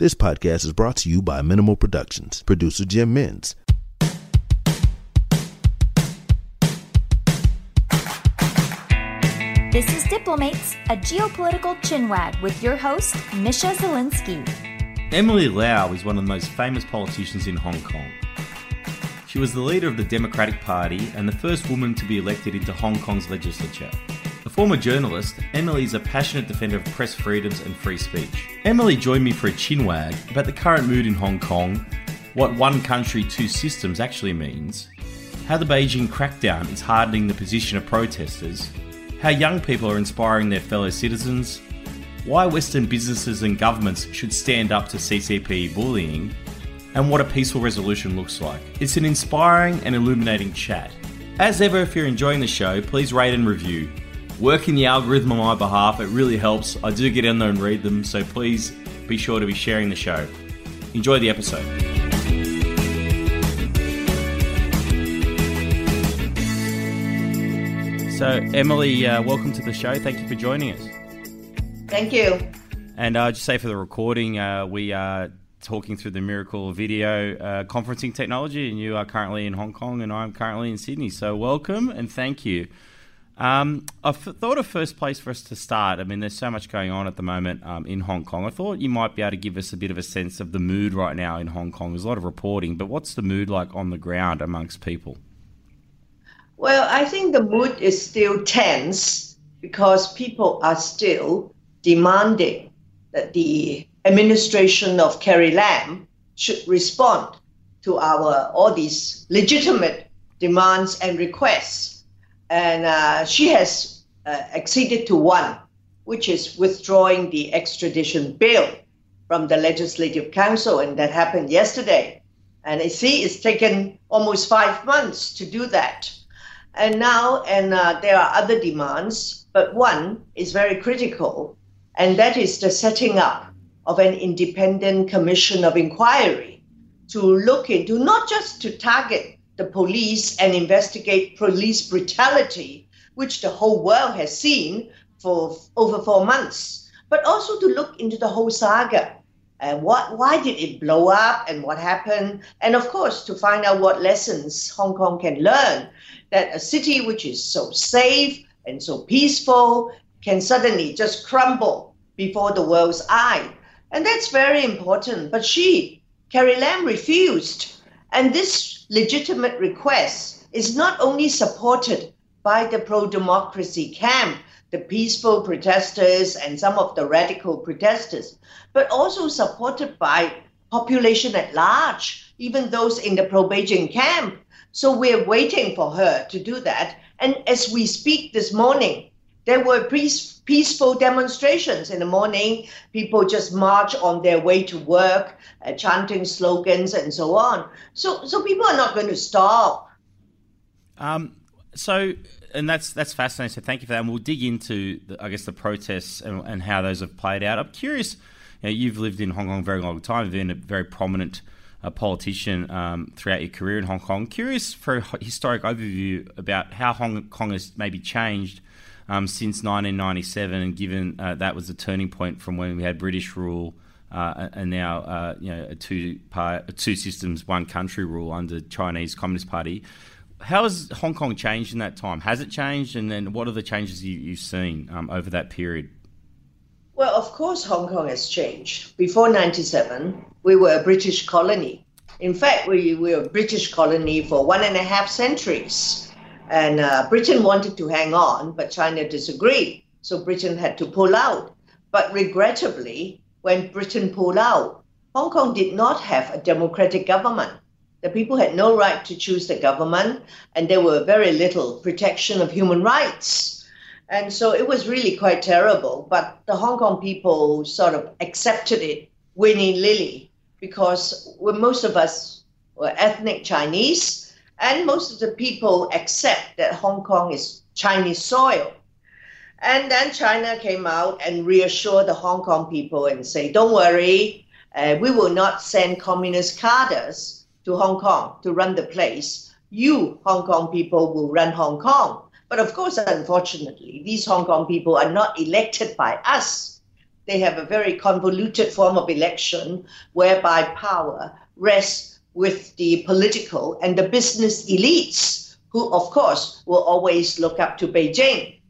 This podcast is brought to you by Minimal Productions. Producer Jim Mins. This is Diplomates, a geopolitical chinwag with your host, Misha Zelinsky. Emily Lau is one of the most famous politicians in Hong Kong. She was the leader of the Democratic Party and the first woman to be elected into Hong Kong's legislature. Former journalist, Emily is a passionate defender of press freedoms and free speech. Emily joined me for a chinwag about the current mood in Hong Kong, what one country, two systems actually means, how the Beijing crackdown is hardening the position of protesters, how young people are inspiring their fellow citizens, why Western businesses and governments should stand up to CCP bullying, and what a peaceful resolution looks like. It's an inspiring and illuminating chat. As ever, if you're enjoying the show, please rate and review working the algorithm on my behalf. It really helps. I do get in there and read them, so please be sure to be sharing the show. Enjoy the episode. So, Emily, uh, welcome to the show. Thank you for joining us. Thank you. And uh, just say for the recording, uh, we are talking through the miracle video uh, conferencing technology, and you are currently in Hong Kong, and I'm currently in Sydney. So, welcome and thank you. Um, I f- thought a first place for us to start. I mean, there's so much going on at the moment um, in Hong Kong. I thought you might be able to give us a bit of a sense of the mood right now in Hong Kong. There's a lot of reporting, but what's the mood like on the ground amongst people? Well, I think the mood is still tense because people are still demanding that the administration of Carrie Lam should respond to our all these legitimate demands and requests and uh, she has uh, acceded to one, which is withdrawing the extradition bill from the Legislative Council, and that happened yesterday. And I see it's taken almost five months to do that. And now, and uh, there are other demands, but one is very critical, and that is the setting up of an independent commission of inquiry to look into not just to target the police and investigate police brutality, which the whole world has seen for over four months, but also to look into the whole saga. And what, why did it blow up and what happened? And of course, to find out what lessons Hong Kong can learn that a city which is so safe and so peaceful can suddenly just crumble before the world's eye. And that's very important. But she, Carrie Lam, refused. And this legitimate request is not only supported by the pro democracy camp, the peaceful protesters, and some of the radical protesters, but also supported by population at large, even those in the pro Beijing camp. So we're waiting for her to do that. And as we speak this morning, there were peace, peaceful demonstrations in the morning. People just march on their way to work, uh, chanting slogans and so on. So, so people are not going to stop. Um, so, and that's that's fascinating. So, thank you for that. And we'll dig into, the, I guess, the protests and, and, how those have played out. I'm curious. You you've lived in Hong Kong a very long time. You've been a very prominent uh, politician um, throughout your career in Hong Kong. Curious for a historic overview about how Hong Kong has maybe changed um, since 1997, and given uh, that was the turning point from when we had British rule. Uh, and now, uh, you know, a two part, two systems, one country rule under Chinese Communist Party. How has Hong Kong changed in that time? Has it changed? And then, what are the changes you, have seen um, over that period? Well, of course, Hong Kong has changed. Before 97, we were a British colony. In fact, we, we were a British colony for one and a half centuries. And uh, Britain wanted to hang on, but China disagreed. So Britain had to pull out. But regrettably, when Britain pulled out, Hong Kong did not have a democratic government. The people had no right to choose the government, and there were very little protection of human rights. And so it was really quite terrible. But the Hong Kong people sort of accepted it winning Lily because most of us were ethnic Chinese and most of the people accept that Hong Kong is Chinese soil. And then China came out and reassured the Hong Kong people and say, don't worry, uh, we will not send communist cadres to Hong Kong to run the place. You, Hong Kong people, will run Hong Kong. But of course, unfortunately, these Hong Kong people are not elected by us. they have a very convoluted form of election whereby power rests with the political and the business elites, who, of course, will always look up to Beijing.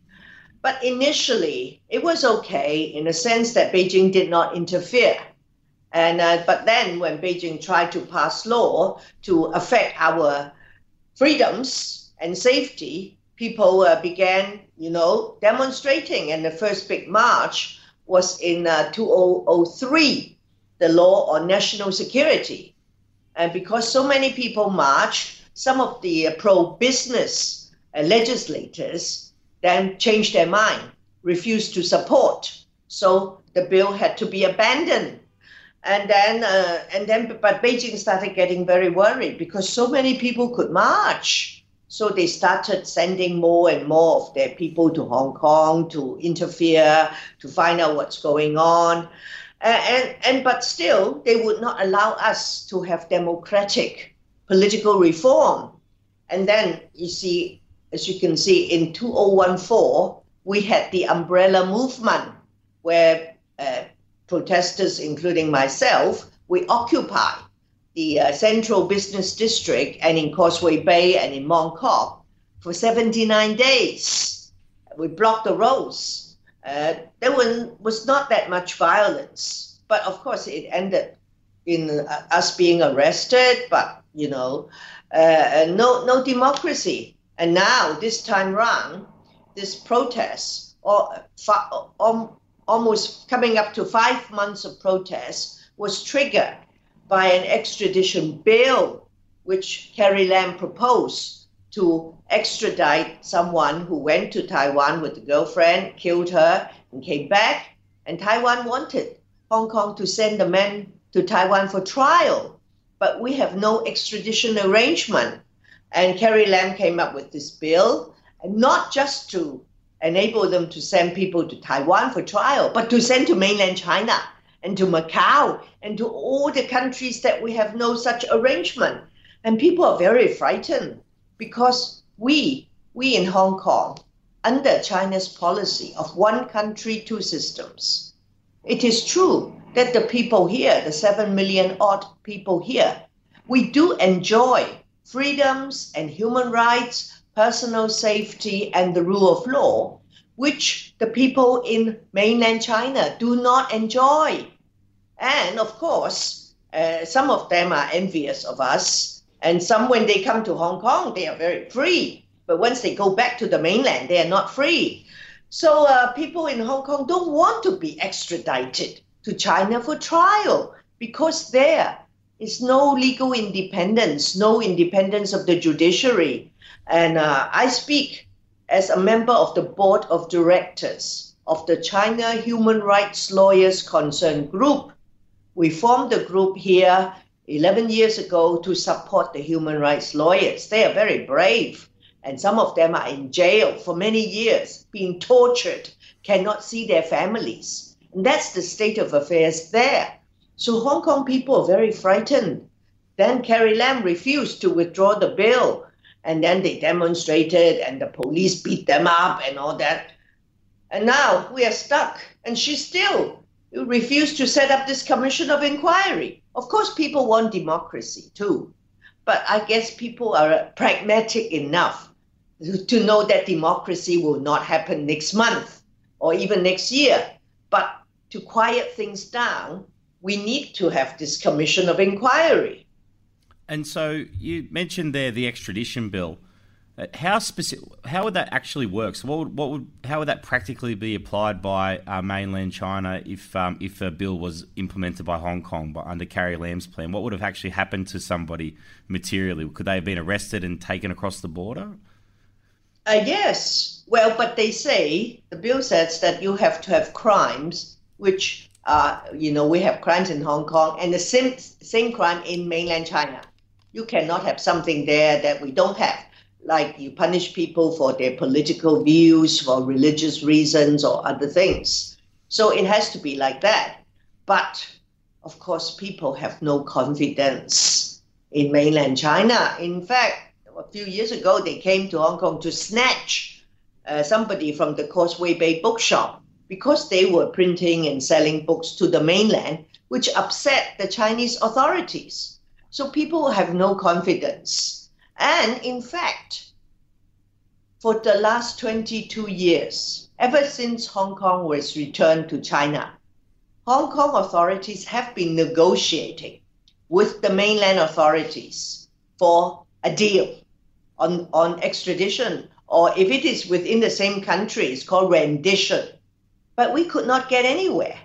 But initially, it was okay in the sense that Beijing did not interfere. And uh, but then, when Beijing tried to pass law to affect our freedoms and safety, people uh, began, you know, demonstrating. And the first big march was in uh, 2003, the law on national security. And because so many people marched, some of the uh, pro-business uh, legislators then changed their mind, refused to support. So the bill had to be abandoned. And then, uh, and then, but Beijing started getting very worried because so many people could march so they started sending more and more of their people to Hong Kong to interfere, to find out what's going on. And, and, and but still, they would not allow us to have democratic political reform. And then you see, as you can see, in 2014, we had the umbrella movement where uh, protesters, including myself, we occupy the uh, central business district and in Causeway Bay and in Mong Kok for 79 days. We blocked the roads. Uh, there was not that much violence, but of course it ended in uh, us being arrested, but you know, uh, no, no democracy. And now, this time round, this protest, or, almost coming up to five months of protest, was triggered by an extradition bill, which Carrie Lam proposed to extradite someone who went to Taiwan with a girlfriend, killed her, and came back. And Taiwan wanted Hong Kong to send the man to Taiwan for trial. But we have no extradition arrangement. And Carrie Lam came up with this bill, and not just to enable them to send people to Taiwan for trial, but to send to mainland China and to Macau and to all the countries that we have no such arrangement. And people are very frightened because we, we in Hong Kong, under China's policy of one country, two systems, it is true that the people here, the seven million odd people here, we do enjoy freedoms and human rights, personal safety, and the rule of law which the people in mainland China do not enjoy. And of course, uh, some of them are envious of us. And some, when they come to Hong Kong, they are very free. But once they go back to the mainland, they are not free. So uh, people in Hong Kong don't want to be extradited to China for trial because there is no legal independence, no independence of the judiciary. And uh, I speak as a member of the board of directors of the China Human Rights Lawyers Concern Group. We formed the group here 11 years ago to support the human rights lawyers. They are very brave, and some of them are in jail for many years, being tortured, cannot see their families. And that's the state of affairs there. So Hong Kong people are very frightened. Then Carrie Lam refused to withdraw the bill and then they demonstrated and the police beat them up and all that. And now we are stuck. And she still refused to set up this commission of inquiry. Of course, people want democracy too. But I guess people are pragmatic enough to know that democracy will not happen next month or even next year. But to quiet things down, we need to have this commission of inquiry. And so you mentioned there the extradition bill. Uh, how specific? How would that actually work? So what would, what would how would that practically be applied by uh, mainland China if um, if a bill was implemented by Hong Kong by, under Carrie Lam's plan? What would have actually happened to somebody materially? Could they have been arrested and taken across the border? Uh, yes. Well, but they say the bill says that you have to have crimes which uh, you know we have crimes in Hong Kong and the same same crime in mainland China you cannot have something there that we don't have. Like you punish people for their political views, for religious reasons, or other things. So it has to be like that. But of course, people have no confidence in mainland China. In fact, a few years ago, they came to Hong Kong to snatch uh, somebody from the Causeway Bay bookshop. because they were printing and selling books to the mainland, which upset the Chinese authorities. So people have no confidence. And in fact, for the last 22 years, ever since Hong Kong was returned to China, Hong Kong authorities have been negotiating with the mainland authorities for a deal on, on extradition, or if it is within the same country, it's called rendition. But we could not get anywhere.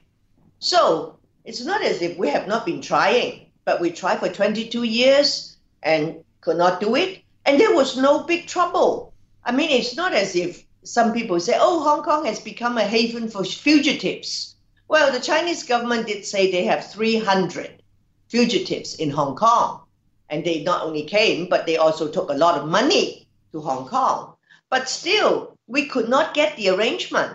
So it's not as if we have not been trying, but we tried for 22 years and could not do it. And there was no big trouble. I mean, it's not as if some people say, oh, Hong Kong has become a haven for fugitives. Well, the Chinese government did say they have 300 fugitives in Hong Kong. And they not only came, but they also took a lot of money to Hong Kong. But still, we could not get the arrangement.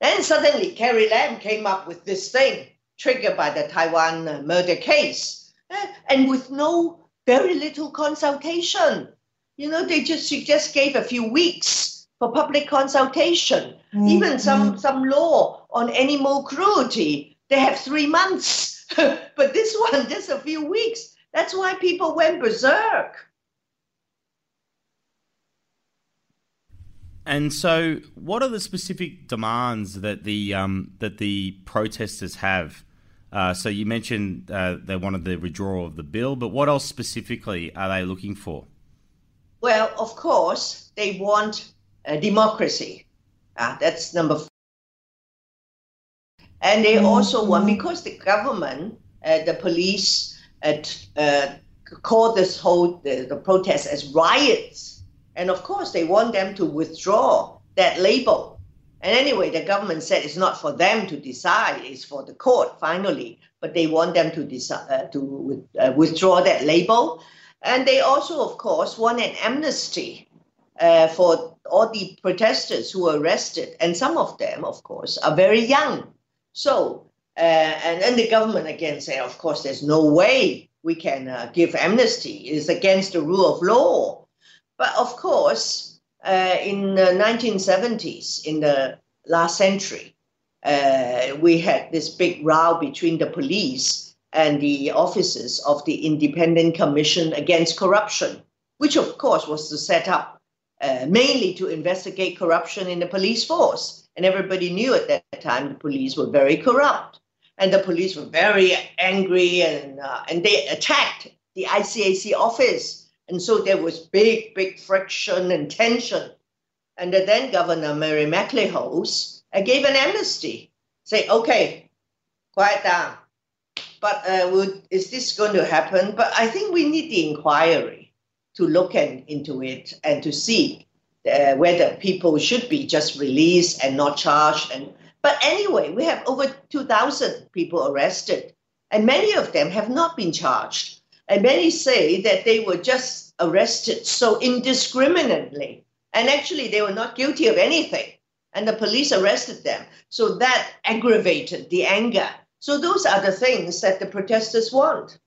Then suddenly, Carrie Lam came up with this thing, triggered by the Taiwan murder case, eh, and with no, very little consultation. You know, they just she just gave a few weeks for public consultation. Mm-hmm. Even some some law on animal cruelty, they have three months. but this one, just a few weeks. That's why people went berserk. And so, what are the specific demands that the um, that the protesters have? Uh, so you mentioned uh, they wanted the withdrawal of the bill, but what else specifically are they looking for? Well, of course, they want uh, democracy. Uh, that's number four. And they also want, because the government, uh, the police, uh, call this whole the, the protest as riots. And of course, they want them to withdraw that label. And anyway, the government said it's not for them to decide; it's for the court finally. But they want them to decide uh, to uh, withdraw that label, and they also, of course, want an amnesty uh, for all the protesters who were arrested, and some of them, of course, are very young. So, uh, and then the government again say, of course, there's no way we can uh, give amnesty. It is against the rule of law. But of course, uh, in the 1970s, in the last century, uh, we had this big row between the police and the officers of the Independent Commission Against Corruption, which of course was to set up uh, mainly to investigate corruption in the police force. And everybody knew at that time the police were very corrupt. And the police were very angry and, uh, and they attacked the ICAC office. And so there was big, big friction and tension. And the then Governor Murray MacLehose uh, gave an amnesty, say, okay, quiet down. But uh, would, is this going to happen? But I think we need the inquiry to look in, into it and to see uh, whether people should be just released and not charged. And but anyway, we have over 2,000 people arrested, and many of them have not been charged. And many say that they were just arrested so indiscriminately, and actually they were not guilty of anything, and the police arrested them. So that aggravated the anger. So those are the things that the protesters want.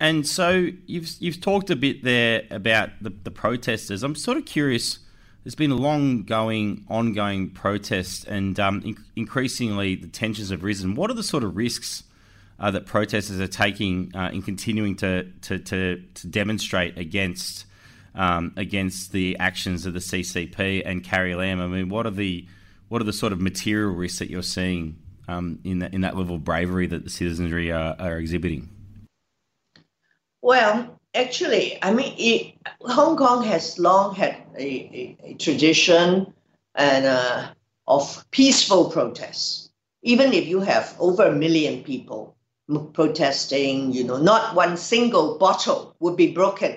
And so you've you've talked a bit there about the, the protesters. I'm sort of curious. There's been a long going, ongoing protest, and um, in- increasingly the tensions have risen. What are the sort of risks uh, that protesters are taking uh, in continuing to, to, to, to demonstrate against um, against the actions of the CCP and Carrie Lam? I mean, what are the what are the sort of material risks that you're seeing um, in that in that level of bravery that the citizenry are, are exhibiting? Well, actually, I mean, it, Hong Kong has long had a, a, a tradition and uh, of peaceful protests. Even if you have over a million people protesting, you know, not one single bottle would be broken,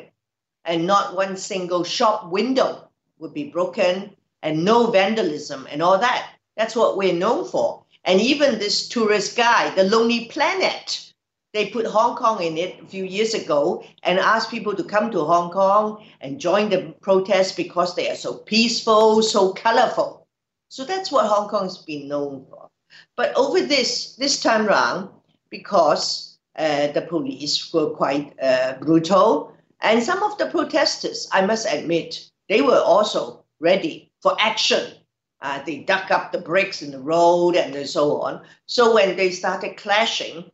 and not one single shop window would be broken, and no vandalism and all that. That's what we're known for. And even this tourist guide, the Lonely Planet, they put Hong Kong in it a few years ago and asked people to come to Hong Kong and join the protests because they are so peaceful, so colorful. So that's what Hong Kong's been known for. But over this this time round, because uh, the police were quite uh, brutal, and some of the protesters, I must admit, they were also ready for action. Uh, they dug up the bricks in the road and so on. So when they started clashing,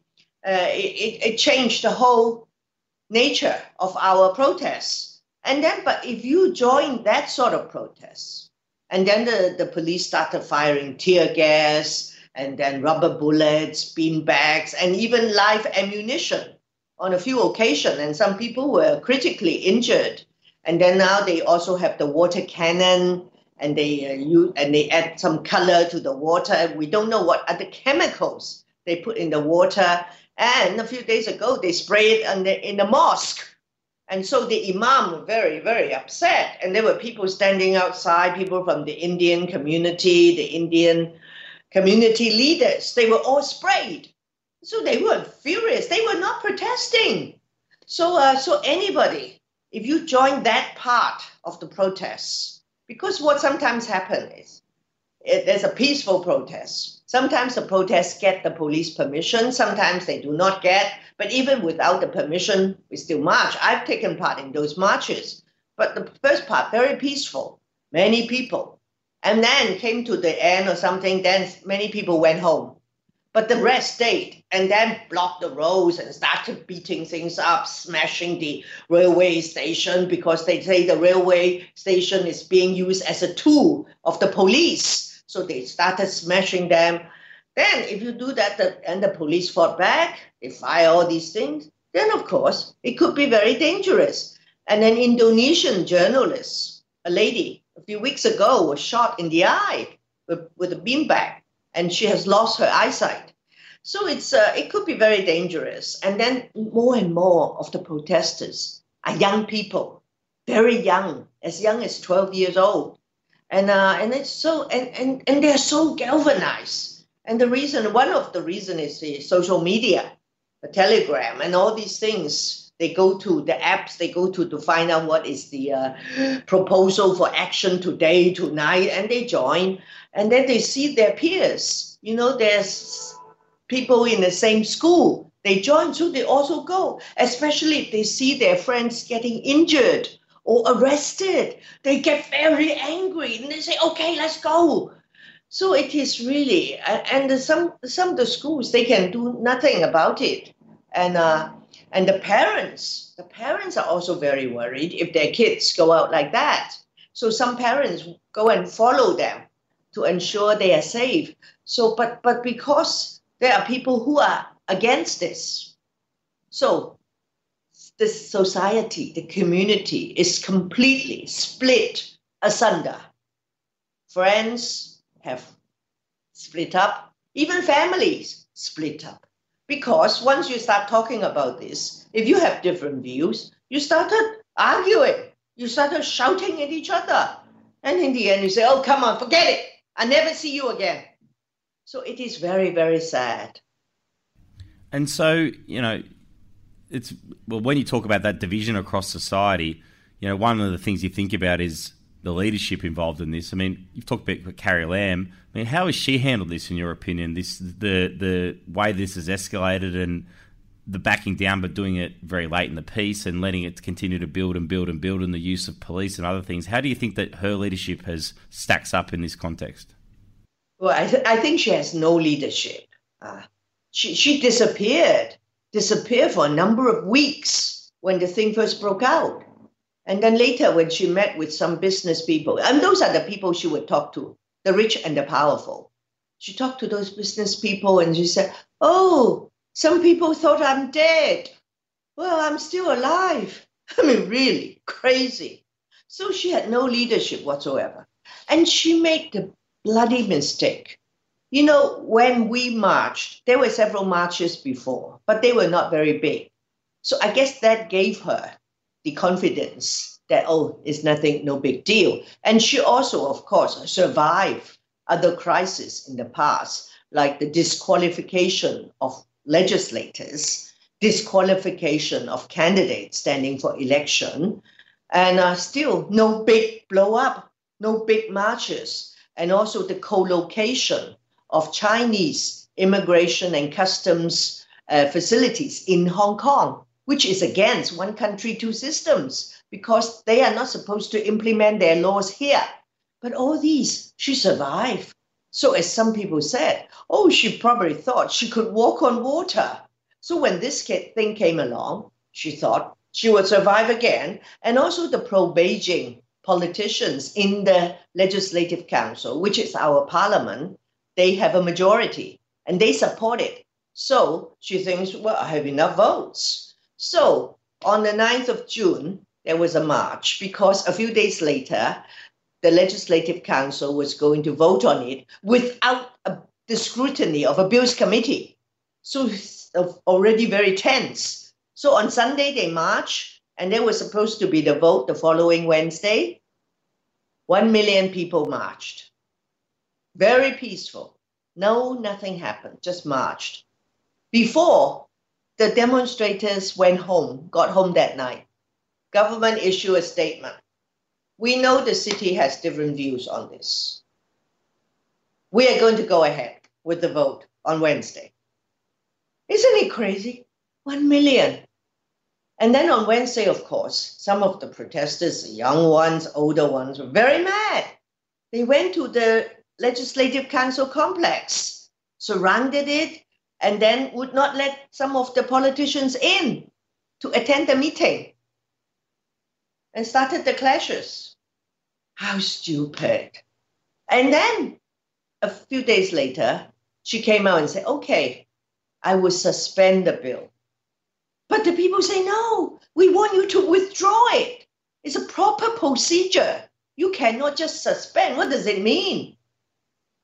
uh, it, it changed the whole nature of our protests. And then, but if you join that sort of protests, and then the, the police started firing tear gas and then rubber bullets, bean bags, and even live ammunition on a few occasions. And some people were critically injured. And then now they also have the water cannon and they uh, use, and they add some color to the water. We don't know what other chemicals they put in the water. And a few days ago, they sprayed it the, in the mosque. And so the imam were very, very upset. And there were people standing outside, people from the Indian community, the Indian community leaders. They were all sprayed. So they were furious. They were not protesting. So, uh, so anybody, if you join that part of the protests, because what sometimes happens is it, there's a peaceful protest. Sometimes the protests get the police permission, sometimes they do not get. But even without the permission, we still march. I've taken part in those marches. But the first part, very peaceful, many people. And then came to the end or something, then many people went home. But the mm. rest stayed and then blocked the roads and started beating things up, smashing the railway station because they say the railway station is being used as a tool of the police. So they started smashing them. Then, if you do that and the police fought back, they fire all these things, then of course it could be very dangerous. And an Indonesian journalist, a lady, a few weeks ago was shot in the eye with, with a beanbag and she has lost her eyesight. So it's uh, it could be very dangerous. And then more and more of the protesters are young people, very young, as young as 12 years old. And uh, and it's so and, and and they're so galvanized. And the reason, one of the reason is the social media, the telegram, and all these things they go to the apps they go to to find out what is the uh, proposal for action today tonight and they join. And then they see their peers. You know there's people in the same school. They join so they also go. Especially if they see their friends getting injured or arrested. They get very angry and they say okay let's go. So it is really and some some of the schools they can do nothing about it. And uh, and the parents, the parents are also very worried if their kids go out like that. So some parents go and follow them to ensure they are safe. So, but but because there are people who are against this, so the society, the community is completely split asunder. Friends have split up, even families split up. Because once you start talking about this, if you have different views, you started arguing, you started shouting at each other. And in the end, you say, oh, come on, forget it. I never see you again. So it is very, very sad. And so, you know, it's well, when you talk about that division across society, you know, one of the things you think about is the leadership involved in this. I mean, you've talked about Carrie Lam. I mean, how has she handled this, in your opinion? This the the way this has escalated and the backing down, but doing it very late in the piece and letting it continue to build and build and build in the use of police and other things. How do you think that her leadership has stacks up in this context? Well, I, th- I think she has no leadership. Uh, she she disappeared, disappeared for a number of weeks when the thing first broke out. And then later, when she met with some business people, and those are the people she would talk to, the rich and the powerful. She talked to those business people and she said, Oh, some people thought I'm dead. Well, I'm still alive. I mean, really crazy. So she had no leadership whatsoever. And she made the bloody mistake. You know, when we marched, there were several marches before, but they were not very big. So I guess that gave her the confidence that, oh, it's nothing, no big deal. And she also, of course, survived other crises in the past, like the disqualification of legislators, disqualification of candidates standing for election, and uh, still no big blow up, no big marches, and also the co-location of Chinese immigration and customs uh, facilities in Hong Kong which is against one country, two systems, because they are not supposed to implement their laws here. But all these, she survived. So, as some people said, oh, she probably thought she could walk on water. So, when this thing came along, she thought she would survive again. And also, the pro Beijing politicians in the Legislative Council, which is our parliament, they have a majority and they support it. So, she thinks, well, I have enough votes. So, on the 9th of June, there was a march because a few days later, the Legislative Council was going to vote on it without a, the scrutiny of a Bills Committee. So already very tense. So on Sunday, they marched, and there was supposed to be the vote the following Wednesday. One million people marched. Very peaceful. No, nothing happened, just marched. Before, the demonstrators went home, got home that night. Government issued a statement we know the city has different views on this. We are going to go ahead with the vote on Wednesday. Isn't it crazy? One million. And then on Wednesday, of course, some of the protesters, the young ones, older ones, were very mad. They went to the Legislative Council complex, surrounded it, and then would not let some of the politicians in to attend the meeting and started the clashes. How stupid. And then a few days later, she came out and said, okay, I will suspend the bill. But the people say, no, we want you to withdraw it. It's a proper procedure. You cannot just suspend. What does it mean?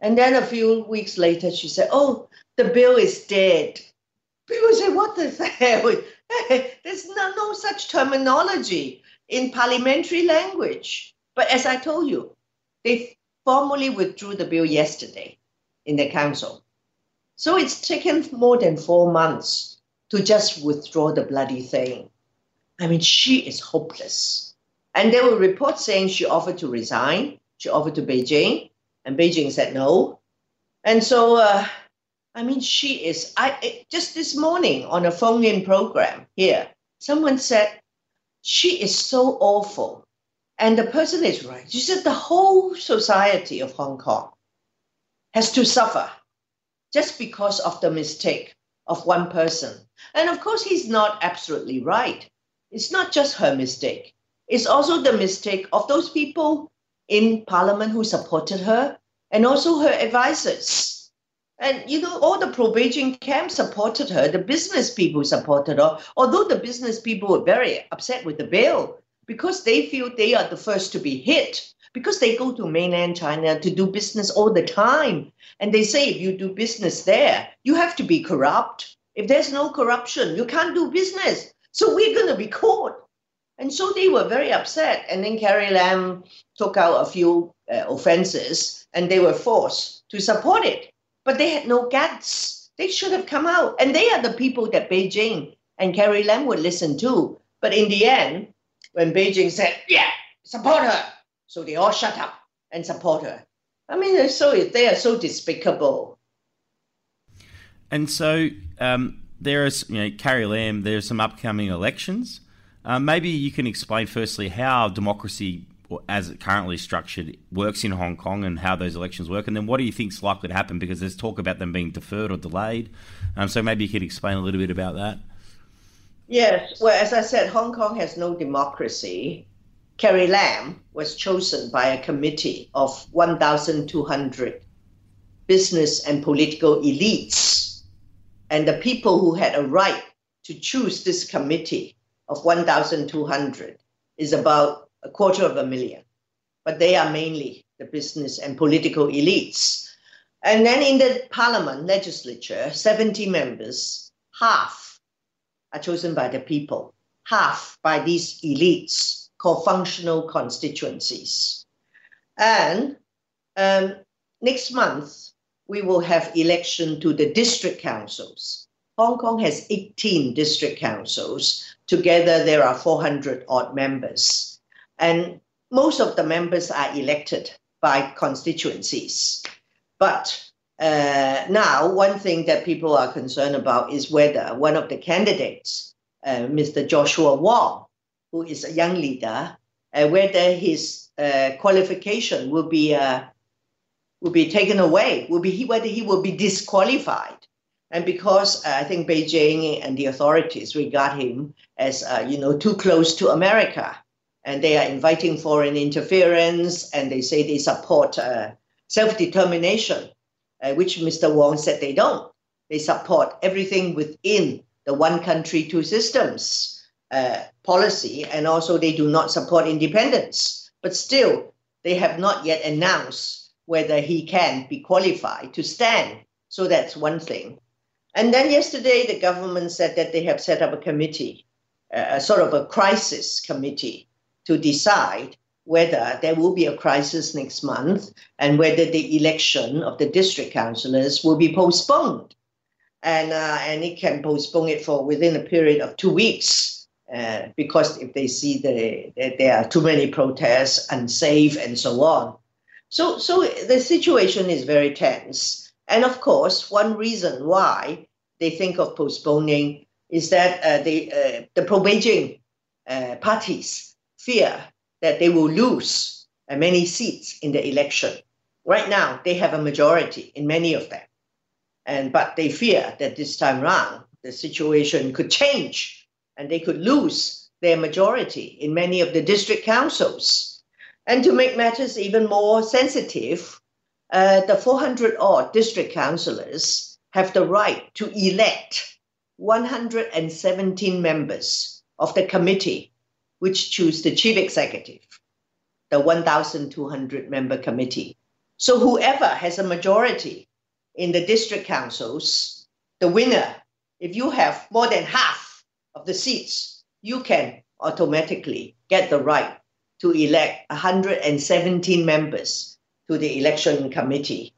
And then a few weeks later, she said, oh, the bill is dead. People say, what the hell? There's no, no such terminology in parliamentary language. But as I told you, they formally withdrew the bill yesterday in the council. So it's taken more than four months to just withdraw the bloody thing. I mean, she is hopeless. And there were reports saying she offered to resign. She offered to Beijing, and Beijing said no. And so, uh, I mean, she is. I just this morning on a phone-in program here, someone said she is so awful. And the person is right. She said the whole society of Hong Kong has to suffer just because of the mistake of one person. And of course, he's not absolutely right. It's not just her mistake, it's also the mistake of those people in parliament who supported her and also her advisors. And you know, all the pro Beijing camp supported her, the business people supported her, although the business people were very upset with the bill because they feel they are the first to be hit because they go to mainland China to do business all the time. And they say if you do business there, you have to be corrupt. If there's no corruption, you can't do business. So we're going to be caught. And so they were very upset. And then Carrie Lam took out a few uh, offenses and they were forced to support it but they had no guts. They should have come out. And they are the people that Beijing and Carrie Lam would listen to. But in the end, when Beijing said, yeah, support her, so they all shut up and support her. I mean, so they are so despicable. And so um, there is, you know, Carrie Lam, there are some upcoming elections. Uh, maybe you can explain firstly how democracy as it currently structured works in Hong Kong and how those elections work, and then what do you think is likely to happen? Because there's talk about them being deferred or delayed. Um, so maybe you could explain a little bit about that. Yes, well, as I said, Hong Kong has no democracy. Carrie Lam was chosen by a committee of 1,200 business and political elites. And the people who had a right to choose this committee of 1,200 is about a quarter of a million, but they are mainly the business and political elites. And then in the parliament, legislature, 70 members, half are chosen by the people, half by these elites called functional constituencies. And um, next month, we will have election to the district councils. Hong Kong has 18 district councils. Together, there are 400 odd members. And most of the members are elected by constituencies. But uh, now, one thing that people are concerned about is whether one of the candidates, uh, Mr. Joshua Wong, who is a young leader, uh, whether his uh, qualification will be uh, will be taken away. Will be whether he will be disqualified, and because uh, I think Beijing and the authorities regard him as you know too close to America, and they are inviting foreign interference, and they say they support uh, self determination, uh, which Mr. Wong said they don't. They support everything within the one country, two systems uh, policy, and also they do not support independence. But still, they have not yet announced whether he can be qualified to stand. So that's one thing. And then yesterday, the government said that they have set up a committee, uh, a sort of a crisis committee, to decide whether there will be a crisis next month and whether the election of the district councillors will be postponed and uh, and it can postpone it for within a period of two weeks uh, because if they see the, that there are too many protests, unsafe, and so on. So so the situation is very tense, and of course, one reason why they think of postponing is that uh, the uh, the pro Beijing uh, parties fear that they will lose many seats in the election. Right now, they have a majority in many of them and but they fear that this time round the situation could change and they could lose their majority in many of the district councils. And to make matters even more sensitive, uh, the 400 odd district councillors have the right to elect 117 members of the committee, which choose the chief executive, the 1,200 member committee. So whoever has a majority in the district councils, the winner, if you have more than half of the seats, you can automatically get the right to elect 117 members to the election committee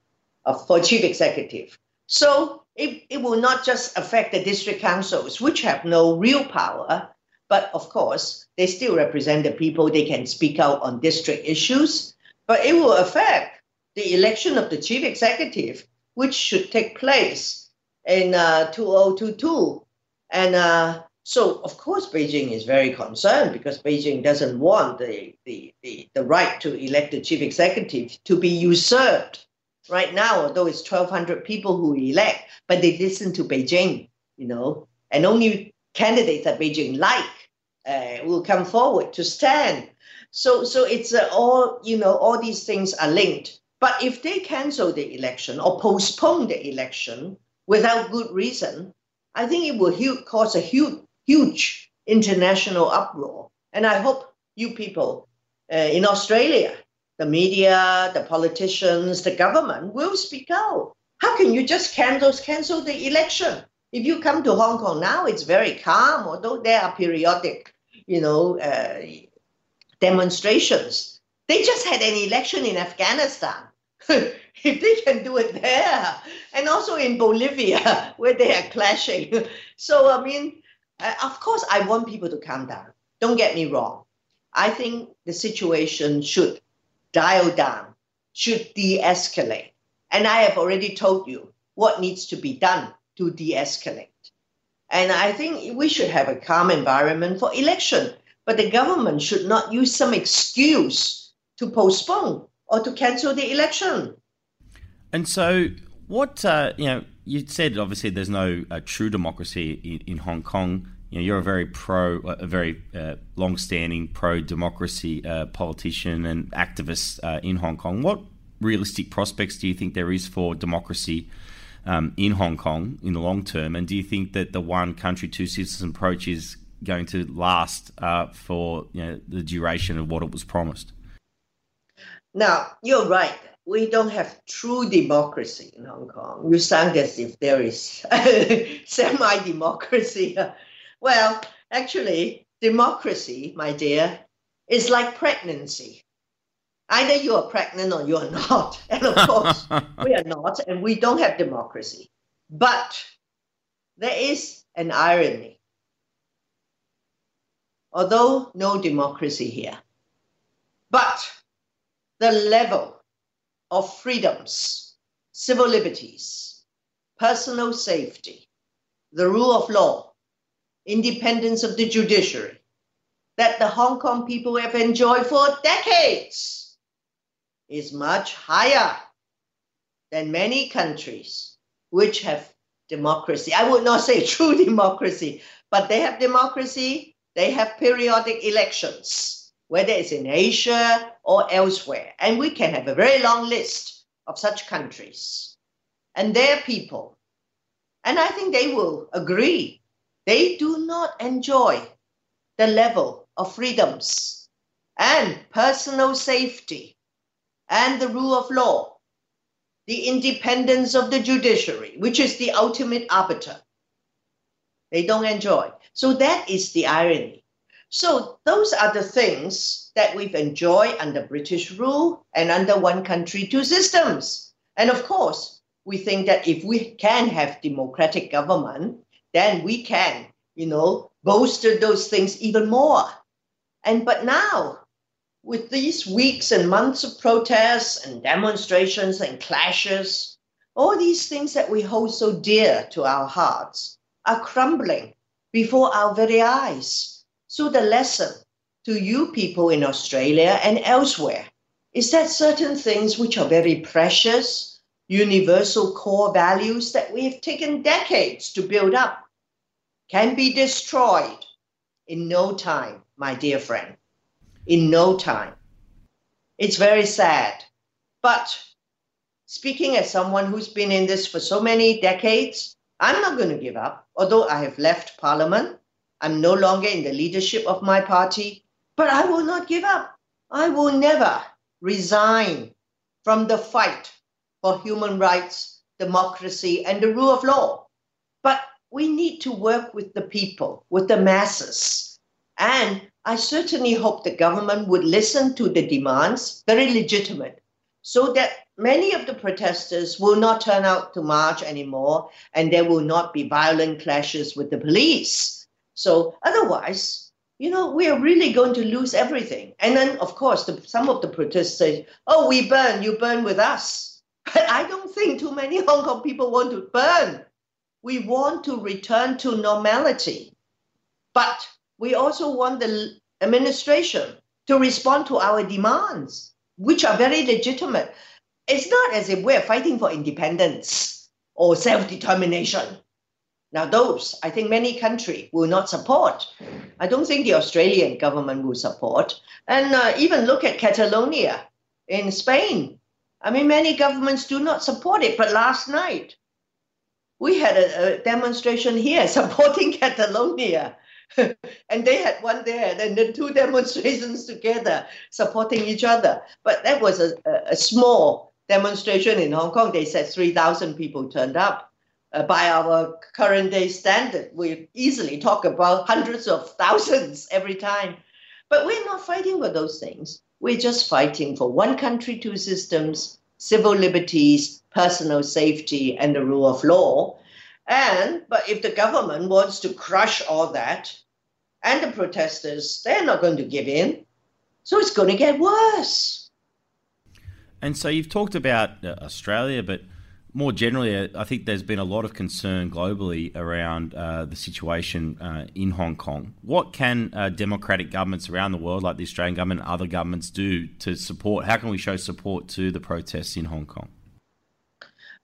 of, for chief executive. So it, it will not just affect the district councils, which have no real power, but of course, they still represent the people. They can speak out on district issues, but it will affect the election of the chief executive which should take place in uh, 2022. And uh, so, of course, Beijing is very concerned because Beijing doesn't want the, the, the, the right to elect the chief executive to be usurped. Right now, although it's 1,200 people who elect, but they listen to Beijing, you know, and only candidates that Beijing like uh, will come forward to stand. So, so it's uh, all, you know, all these things are linked. But if they cancel the election or postpone the election without good reason, I think it will cause a huge, huge international uproar. And I hope you people uh, in Australia, the media, the politicians, the government will speak out. How can you just cancel, cancel the election? If you come to Hong Kong now, it's very calm, although there are periodic, you know, uh, demonstrations they just had an election in Afghanistan. if they can do it there, and also in Bolivia, where they are clashing. So, I mean, uh, of course, I want people to calm down. Don't get me wrong. I think the situation should dial down, should de escalate. And I have already told you what needs to be done to de escalate. And I think we should have a calm environment for election. But the government should not use some excuse to postpone or to cancel the election. And so, what uh, you know, you said obviously there's no uh, true democracy in, in, Hong Kong. You know, you're a very pro, a very uh, long-standing pro-democracy uh, politician and activist uh, in Hong Kong. What realistic prospects do you think there is for democracy um, in Hong Kong in the long term? And do you think that the one country, two systems approach is going to last uh, for you know, the duration of what it was promised? Now, you're right. We don't have true democracy in Hong Kong. You sound as if there is semi democracy. Well, actually, democracy, my dear, is like pregnancy. Either you are pregnant or you are not. And of course, we are not, and we don't have democracy. But there is an irony. Although no democracy here, but the level of freedoms, civil liberties, personal safety, the rule of law, independence of the judiciary, that the Hong Kong people have enjoyed for decades is much higher than many countries which have democracy. I would not say true democracy, but they have democracy, they have periodic elections, whether it's in Asia or elsewhere. And we can have a very long list of such countries and their people. And I think they will agree. They do not enjoy the level of freedoms and personal safety and the rule of law, the independence of the judiciary, which is the ultimate arbiter. They don't enjoy. So that is the irony. So those are the things that we've enjoyed under British rule and under one country, two systems. And of course, we think that if we can have democratic government, then we can, you know, bolster those things even more. And but now, with these weeks and months of protests and demonstrations and clashes, all these things that we hold so dear to our hearts are crumbling before our very eyes. So the lesson to you people in Australia and elsewhere is that certain things which are very precious, universal core values that we have taken decades to build up can be destroyed in no time my dear friend, in no time. It's very sad. But speaking as someone who's been in this for so many decades, I'm not going to give up. Although I have left Parliament, I'm no longer in the leadership of my party, but I will not give up. I will never resign from the fight for human rights, democracy, and the rule of law. But we need to work with the people, with the masses and I certainly hope the government would listen to the demands, very legitimate, so that many of the protesters will not turn out to march anymore and there will not be violent clashes with the police. So otherwise, you know, we are really going to lose everything. And then, of course, the, some of the protesters say, oh, we burn, you burn with us. But I don't think too many Hong Kong people want to burn. We want to return to normality. But we also want the administration to respond to our demands, which are very legitimate. It's not as if we're fighting for independence or self determination. Now, those I think many countries will not support. I don't think the Australian government will support. And uh, even look at Catalonia in Spain. I mean, many governments do not support it. But last night, we had a, a demonstration here supporting Catalonia. and they had one there, and the two demonstrations together, supporting each other. But that was a, a small demonstration in Hong Kong. They said 3,000 people turned up. Uh, by our current day standard, we easily talk about hundreds of thousands every time. But we're not fighting for those things. We're just fighting for one country, two systems, civil liberties, personal safety, and the rule of law. And but if the government wants to crush all that, and the protesters, they're not going to give in. So it's going to get worse. And so you've talked about uh, Australia, but more generally, uh, I think there's been a lot of concern globally around uh, the situation uh, in Hong Kong. What can uh, democratic governments around the world, like the Australian government and other governments, do to support? How can we show support to the protests in Hong Kong?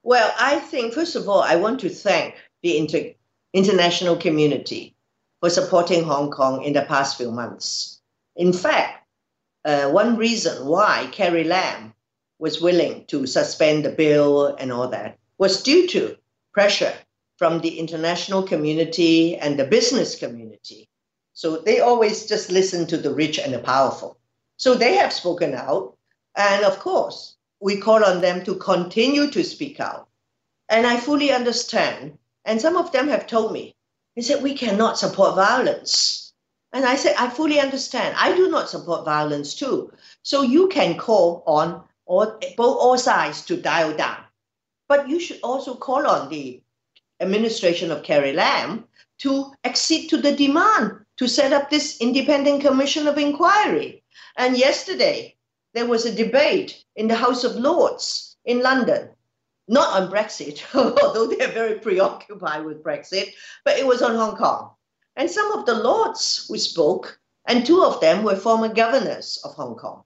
Well, I think, first of all, I want to thank the inter- international community for supporting Hong Kong in the past few months. In fact, uh, one reason why Carrie Lam was willing to suspend the bill and all that was due to pressure from the international community and the business community. So they always just listen to the rich and the powerful. So they have spoken out. And of course, we call on them to continue to speak out. And I fully understand. And some of them have told me, they said, we cannot support violence. And I said, I fully understand. I do not support violence too. So you can call on all, both all sides to dial down. But you should also call on the administration of Carrie Lam to accede to the demand to set up this independent commission of inquiry. And yesterday, there was a debate in the House of Lords in London, not on Brexit, although they're very preoccupied with Brexit, but it was on Hong Kong. And some of the lords who spoke And two of them were former governors of Hong Kong,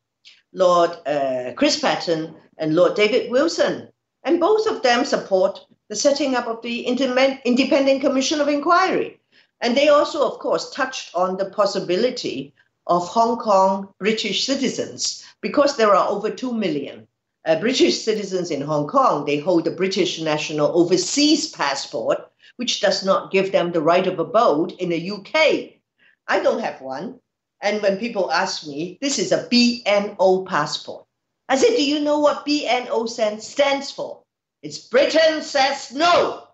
Lord uh, Chris Patten and Lord David Wilson. And both of them support the setting up of the Independent Commission of Inquiry. And they also, of course, touched on the possibility of Hong Kong British citizens, because there are over 2 million uh, British citizens in Hong Kong. They hold a British national overseas passport, which does not give them the right of abode in the UK. I don't have one. And when people ask me, this is a BNO passport. I said, Do you know what BNO stands for? It's Britain says no.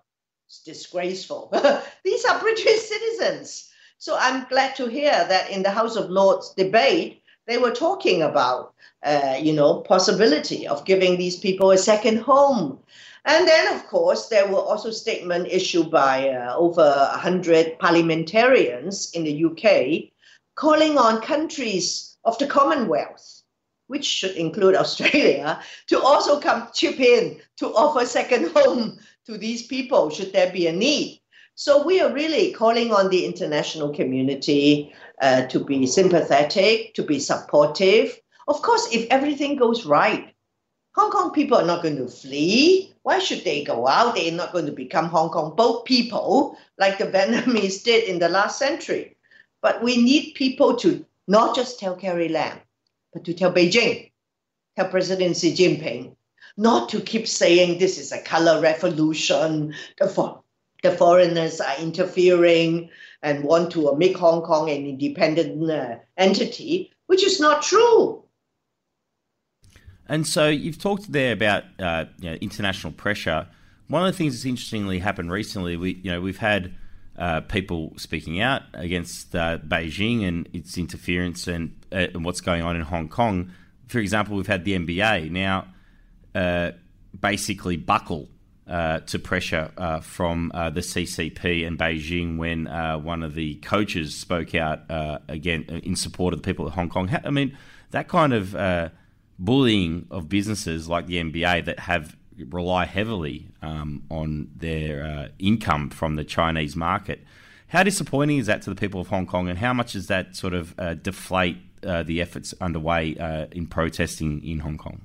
It's disgraceful. These are British citizens. So I'm glad to hear that in the House of Lords debate, they were talking about, uh, you know, possibility of giving these people a second home. And then, of course, there were also statements issued by uh, over 100 parliamentarians in the UK calling on countries of the Commonwealth which should include Australia, to also come chip in to offer second home to these people should there be a need. So we are really calling on the international community uh, to be sympathetic, to be supportive. Of course, if everything goes right, Hong Kong people are not going to flee. Why should they go out? They're not going to become Hong Kong boat people like the Vietnamese did in the last century. But we need people to not just tell Carrie Lam, but to tell Beijing, tell President Xi Jinping, not to keep saying this is a color revolution, the, for, the foreigners are interfering and want to make Hong Kong an independent uh, entity, which is not true. And so you've talked there about uh, you know, international pressure. One of the things that's interestingly happened recently, we you know we've had uh, people speaking out against uh, Beijing and its interference and, uh, and, what's going on in Hong Kong. For example, we've had the NBA now uh, basically buckle uh, to pressure uh, from the CCP and Beijing when one of the coaches spoke out again in support of the people of Hong Kong. I mean, that kind of bullying of businesses like the NBA that have rely heavily um, on their uh, income from the Chinese market. How disappointing is that to the people of Hong Kong, and how much does that sort of uh, deflate uh, the efforts underway uh, in protesting in Hong Kong?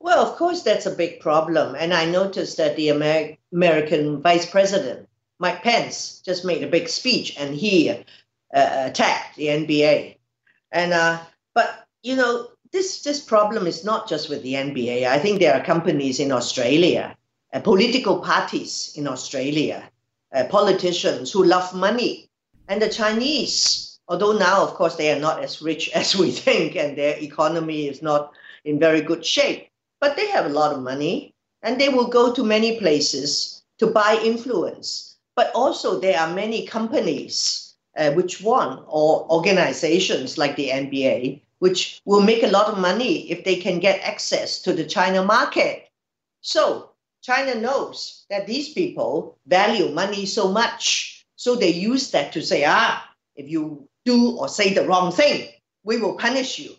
Well, of course, that's a big problem. And I noticed that the Amer- American Vice President, Mike Pence, just made a big speech and he uh, attacked the NBA. And, uh, but, you know, this this problem is not just with the NBA. I think there are companies in Australia, uh, political parties in Australia, uh, politicians who love money, and the Chinese. Although now, of course, they are not as rich as we think, and their economy is not in very good shape, but they have a lot of money, and they will go to many places to buy influence. But also, there are many companies uh, which want or organizations like the NBA which will make a lot of money if they can get access to the China market. So China knows that these people value money so much. So they use that to say, ah, if you do or say the wrong thing, we will punish you.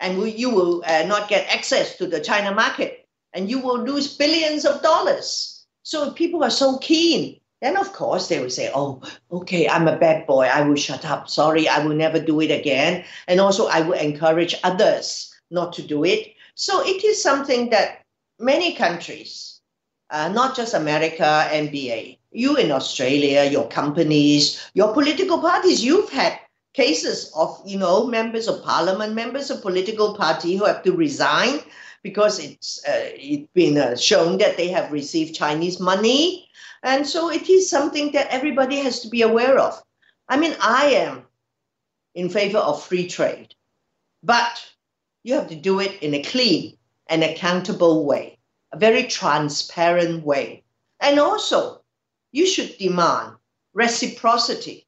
And we, you will uh, not get access to the China market. And you will lose billions of dollars. So people are so keen then, of course, they will say, Oh, okay, I'm a bad boy. I will shut up. Sorry, I will never do it again. And also, I will encourage others not to do it. So, it is something that many countries, uh, not just America, NBA, you in Australia, your companies, your political parties, you've had cases of, you know, members of parliament, members of political party who have to resign because it's, uh, it's been uh, shown that they have received Chinese money and so it is something that everybody has to be aware of. I mean, I am in favor of free trade, but you have to do it in a clean and accountable way, a very transparent way. And also, you should demand reciprocity.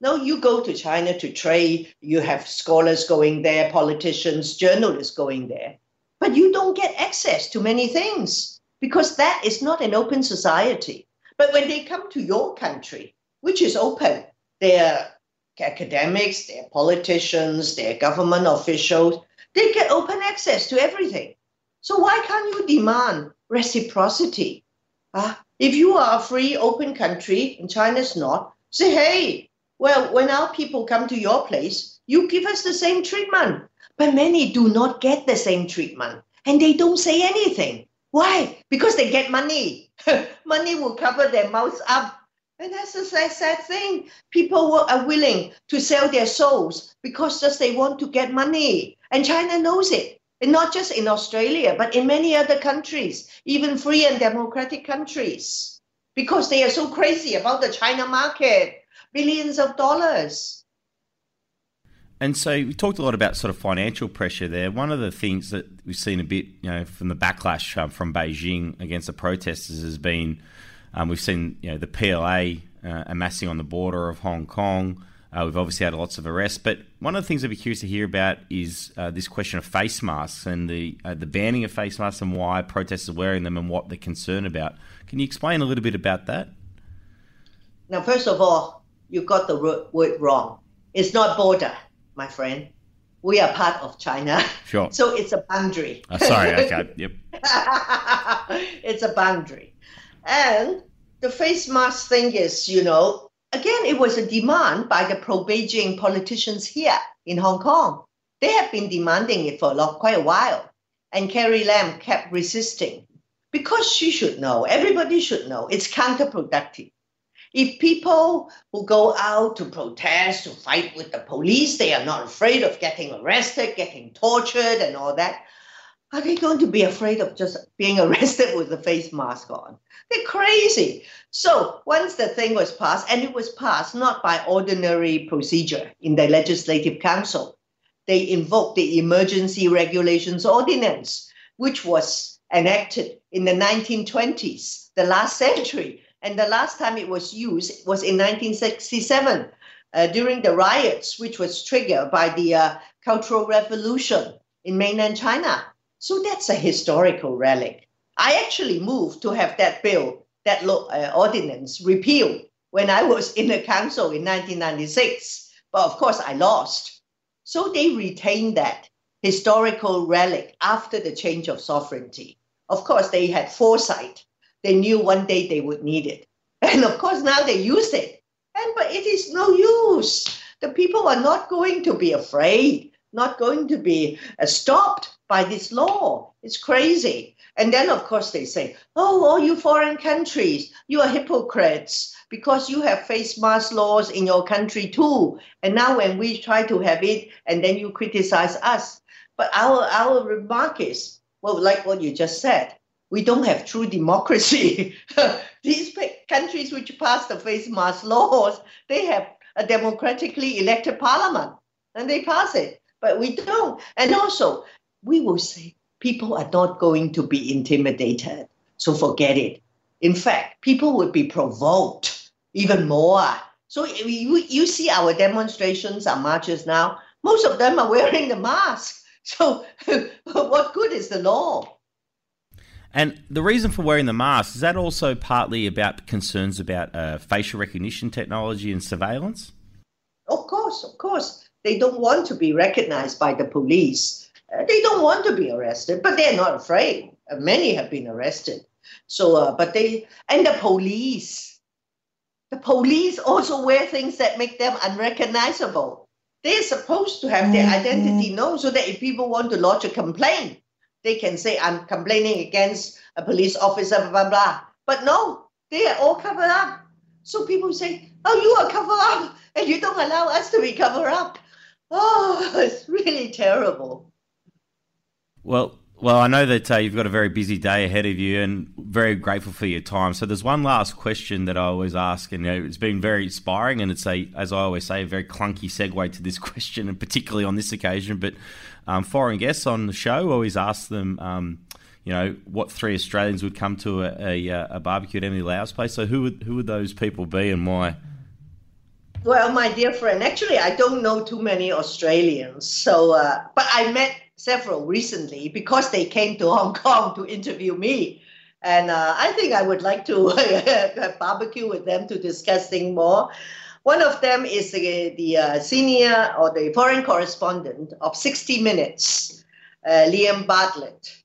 No, you go to China to trade, you have scholars going there, politicians, journalists going there, but you don't get access to many things because that is not an open society. But when they come to your country, which is open, they're academics, they're politicians, they're government officials, they get open access to everything. So why can't you demand reciprocity? Uh, if you are a free, open country and China's not, say, hey, well, when our people come to your place, you give us the same treatment. But many do not get the same treatment and they don't say anything. Why? Because they get money. money will cover their mouths up. And that's a sad, sad thing. People are willing to sell their souls because just they want to get money. And China knows it. And not just in Australia, but in many other countries, even free and democratic countries, because they are so crazy about the China market, billions of dollars. And so we talked a lot about sort of financial pressure there. One of the things that we've seen a bit, you know, from the backlash um, from Beijing against the protesters has been um, we've seen, you know, the PLA uh, amassing on the border of Hong Kong. Uh, we've obviously had lots of arrests, but one of the things I'd be curious to hear about is uh, this question of face masks and the uh, the banning of face masks and why protesters are wearing them and what they're concerned about. Can you explain a little bit about that? Now, first of all, you got the word wrong. It's not border my friend. We are part of China. Sure. So it's a boundary. Oh, sorry, okay, yep. it's a boundary. And the face mask thing is, you know, again, it was a demand by the pro Beijing politicians here in Hong Kong. They have been demanding it for a long, quite a while. And Carrie Lam kept resisting because she should know, everybody should know, it's counterproductive. If people who go out to protest, to fight with the police, they are not afraid of getting arrested, getting tortured, and all that, are they going to be afraid of just being arrested with a face mask on? They're crazy. So once the thing was passed, and it was passed not by ordinary procedure in the Legislative Council, they invoked the Emergency Regulations Ordinance, which was enacted in the 1920s, the last century, and the last time it was used was in 1967 uh, during the riots, which was triggered by the uh, Cultural Revolution in mainland China. So that's a historical relic. I actually moved to have that bill, that uh, ordinance repealed when I was in the council in 1996. But of course, I lost. So they retained that historical relic after the change of sovereignty. Of course, they had foresight they knew one day they would need it. And of course, now they use it. And but it is no use. The people are not going to be afraid, not going to be uh, stopped by this law. It's crazy. And then, of course, they say, oh, all you foreign countries, you are hypocrites because you have face mask laws in your country too. And now, when we try to have it, and then you criticize us. But our, our remark is, well, like what you just said, we don't have true democracy. These countries which pass the face mask laws, they have a democratically elected parliament and they pass it, but we don't. And also, we will say people are not going to be intimidated, so forget it. In fact, people would be provoked even more. So you, you see our demonstrations, our marches now, most of them are wearing the mask. So what good is the law? And the reason for wearing the mask is that also partly about concerns about uh, facial recognition technology and surveillance? Of course, of course. They don't want to be recognized by the police. Uh, they don't want to be arrested, but they're not afraid. Uh, many have been arrested. So, uh, but they, and the police, the police also wear things that make them unrecognizable. They're supposed to have their identity known so that if people want to lodge a complaint, they can say, I'm complaining against a police officer, blah, blah, blah. But no, they are all covered up. So people say, Oh, you are covered up, and you don't allow us to be covered up. Oh, it's really terrible. Well, well, I know that uh, you've got a very busy day ahead of you, and very grateful for your time. So, there's one last question that I always ask, and you know, it's been very inspiring, and it's a, as I always say, a very clunky segue to this question, and particularly on this occasion. But um, foreign guests on the show always ask them, um, you know, what three Australians would come to a, a, a barbecue at Emily Lau's place. So who would who would those people be, and why? Well, my dear friend, actually, I don't know too many Australians. So, uh, but I met several recently because they came to Hong Kong to interview me. And uh, I think I would like to barbecue with them to discuss things more. One of them is the, the uh, senior or the foreign correspondent of 60 Minutes, uh, Liam Bartlett.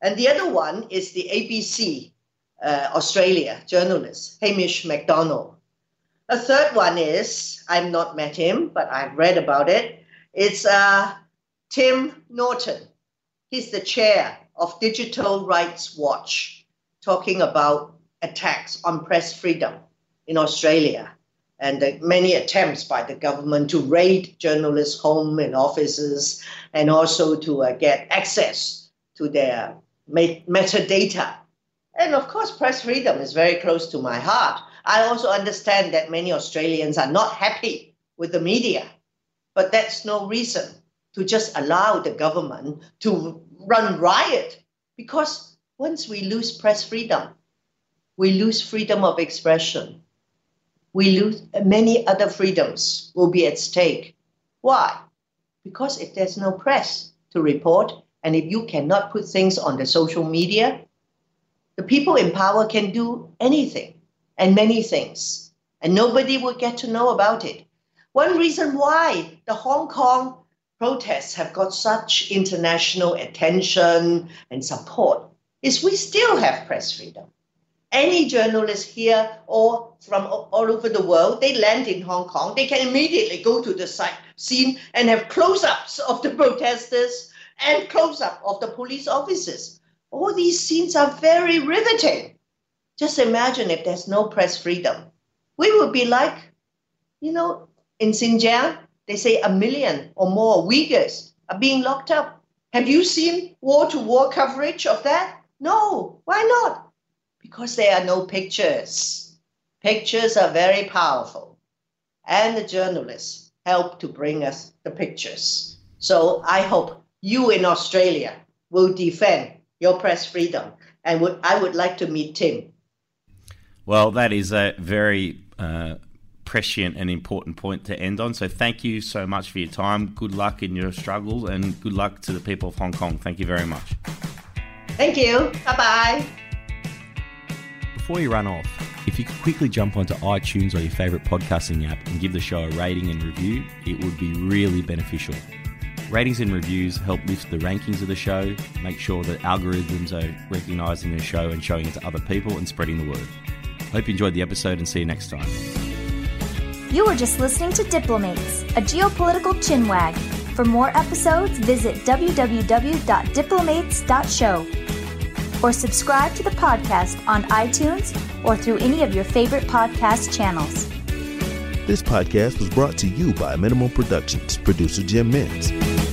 And the other one is the ABC uh, Australia journalist, Hamish Macdonald. A third one is I've not met him, but I've read about it. It's uh, Tim Norton. He's the chair of Digital Rights Watch, talking about attacks on press freedom in Australia and the many attempts by the government to raid journalists' home and offices and also to uh, get access to their metadata. And of course, press freedom is very close to my heart. I also understand that many Australians are not happy with the media, but that's no reason to just allow the government to run riot because once we lose press freedom, we lose freedom of expression. We lose many other freedoms will be at stake. Why? Because if there's no press to report, and if you cannot put things on the social media, the people in power can do anything and many things, and nobody will get to know about it. One reason why the Hong Kong protests have got such international attention and support is we still have press freedom. Any journalist here or from all over the world, they land in Hong Kong, they can immediately go to the site scene and have close-ups of the protesters and close-up of the police officers. All these scenes are very riveting. Just imagine if there's no press freedom. We would be like, you know, in Xinjiang, they say a million or more Uyghurs are being locked up. Have you seen war to war coverage of that? No. Why not? Because there are no pictures. Pictures are very powerful. And the journalists help to bring us the pictures. So I hope you in Australia will defend your press freedom. And would, I would like to meet Tim. Well, that is a very uh, prescient and important point to end on. So thank you so much for your time. Good luck in your struggle and good luck to the people of Hong Kong. Thank you very much. Thank you. Bye bye. Before you run off, if you could quickly jump onto iTunes or your favourite podcasting app and give the show a rating and review, it would be really beneficial. Ratings and reviews help lift the rankings of the show, make sure that algorithms are recognising the show and showing it to other people and spreading the word. Hope you enjoyed the episode and see you next time. You were just listening to Diplomates, a geopolitical chinwag. For more episodes, visit www.diplomates.show or subscribe to the podcast on iTunes or through any of your favorite podcast channels. This podcast was brought to you by Minimal Productions, producer Jim Mintz.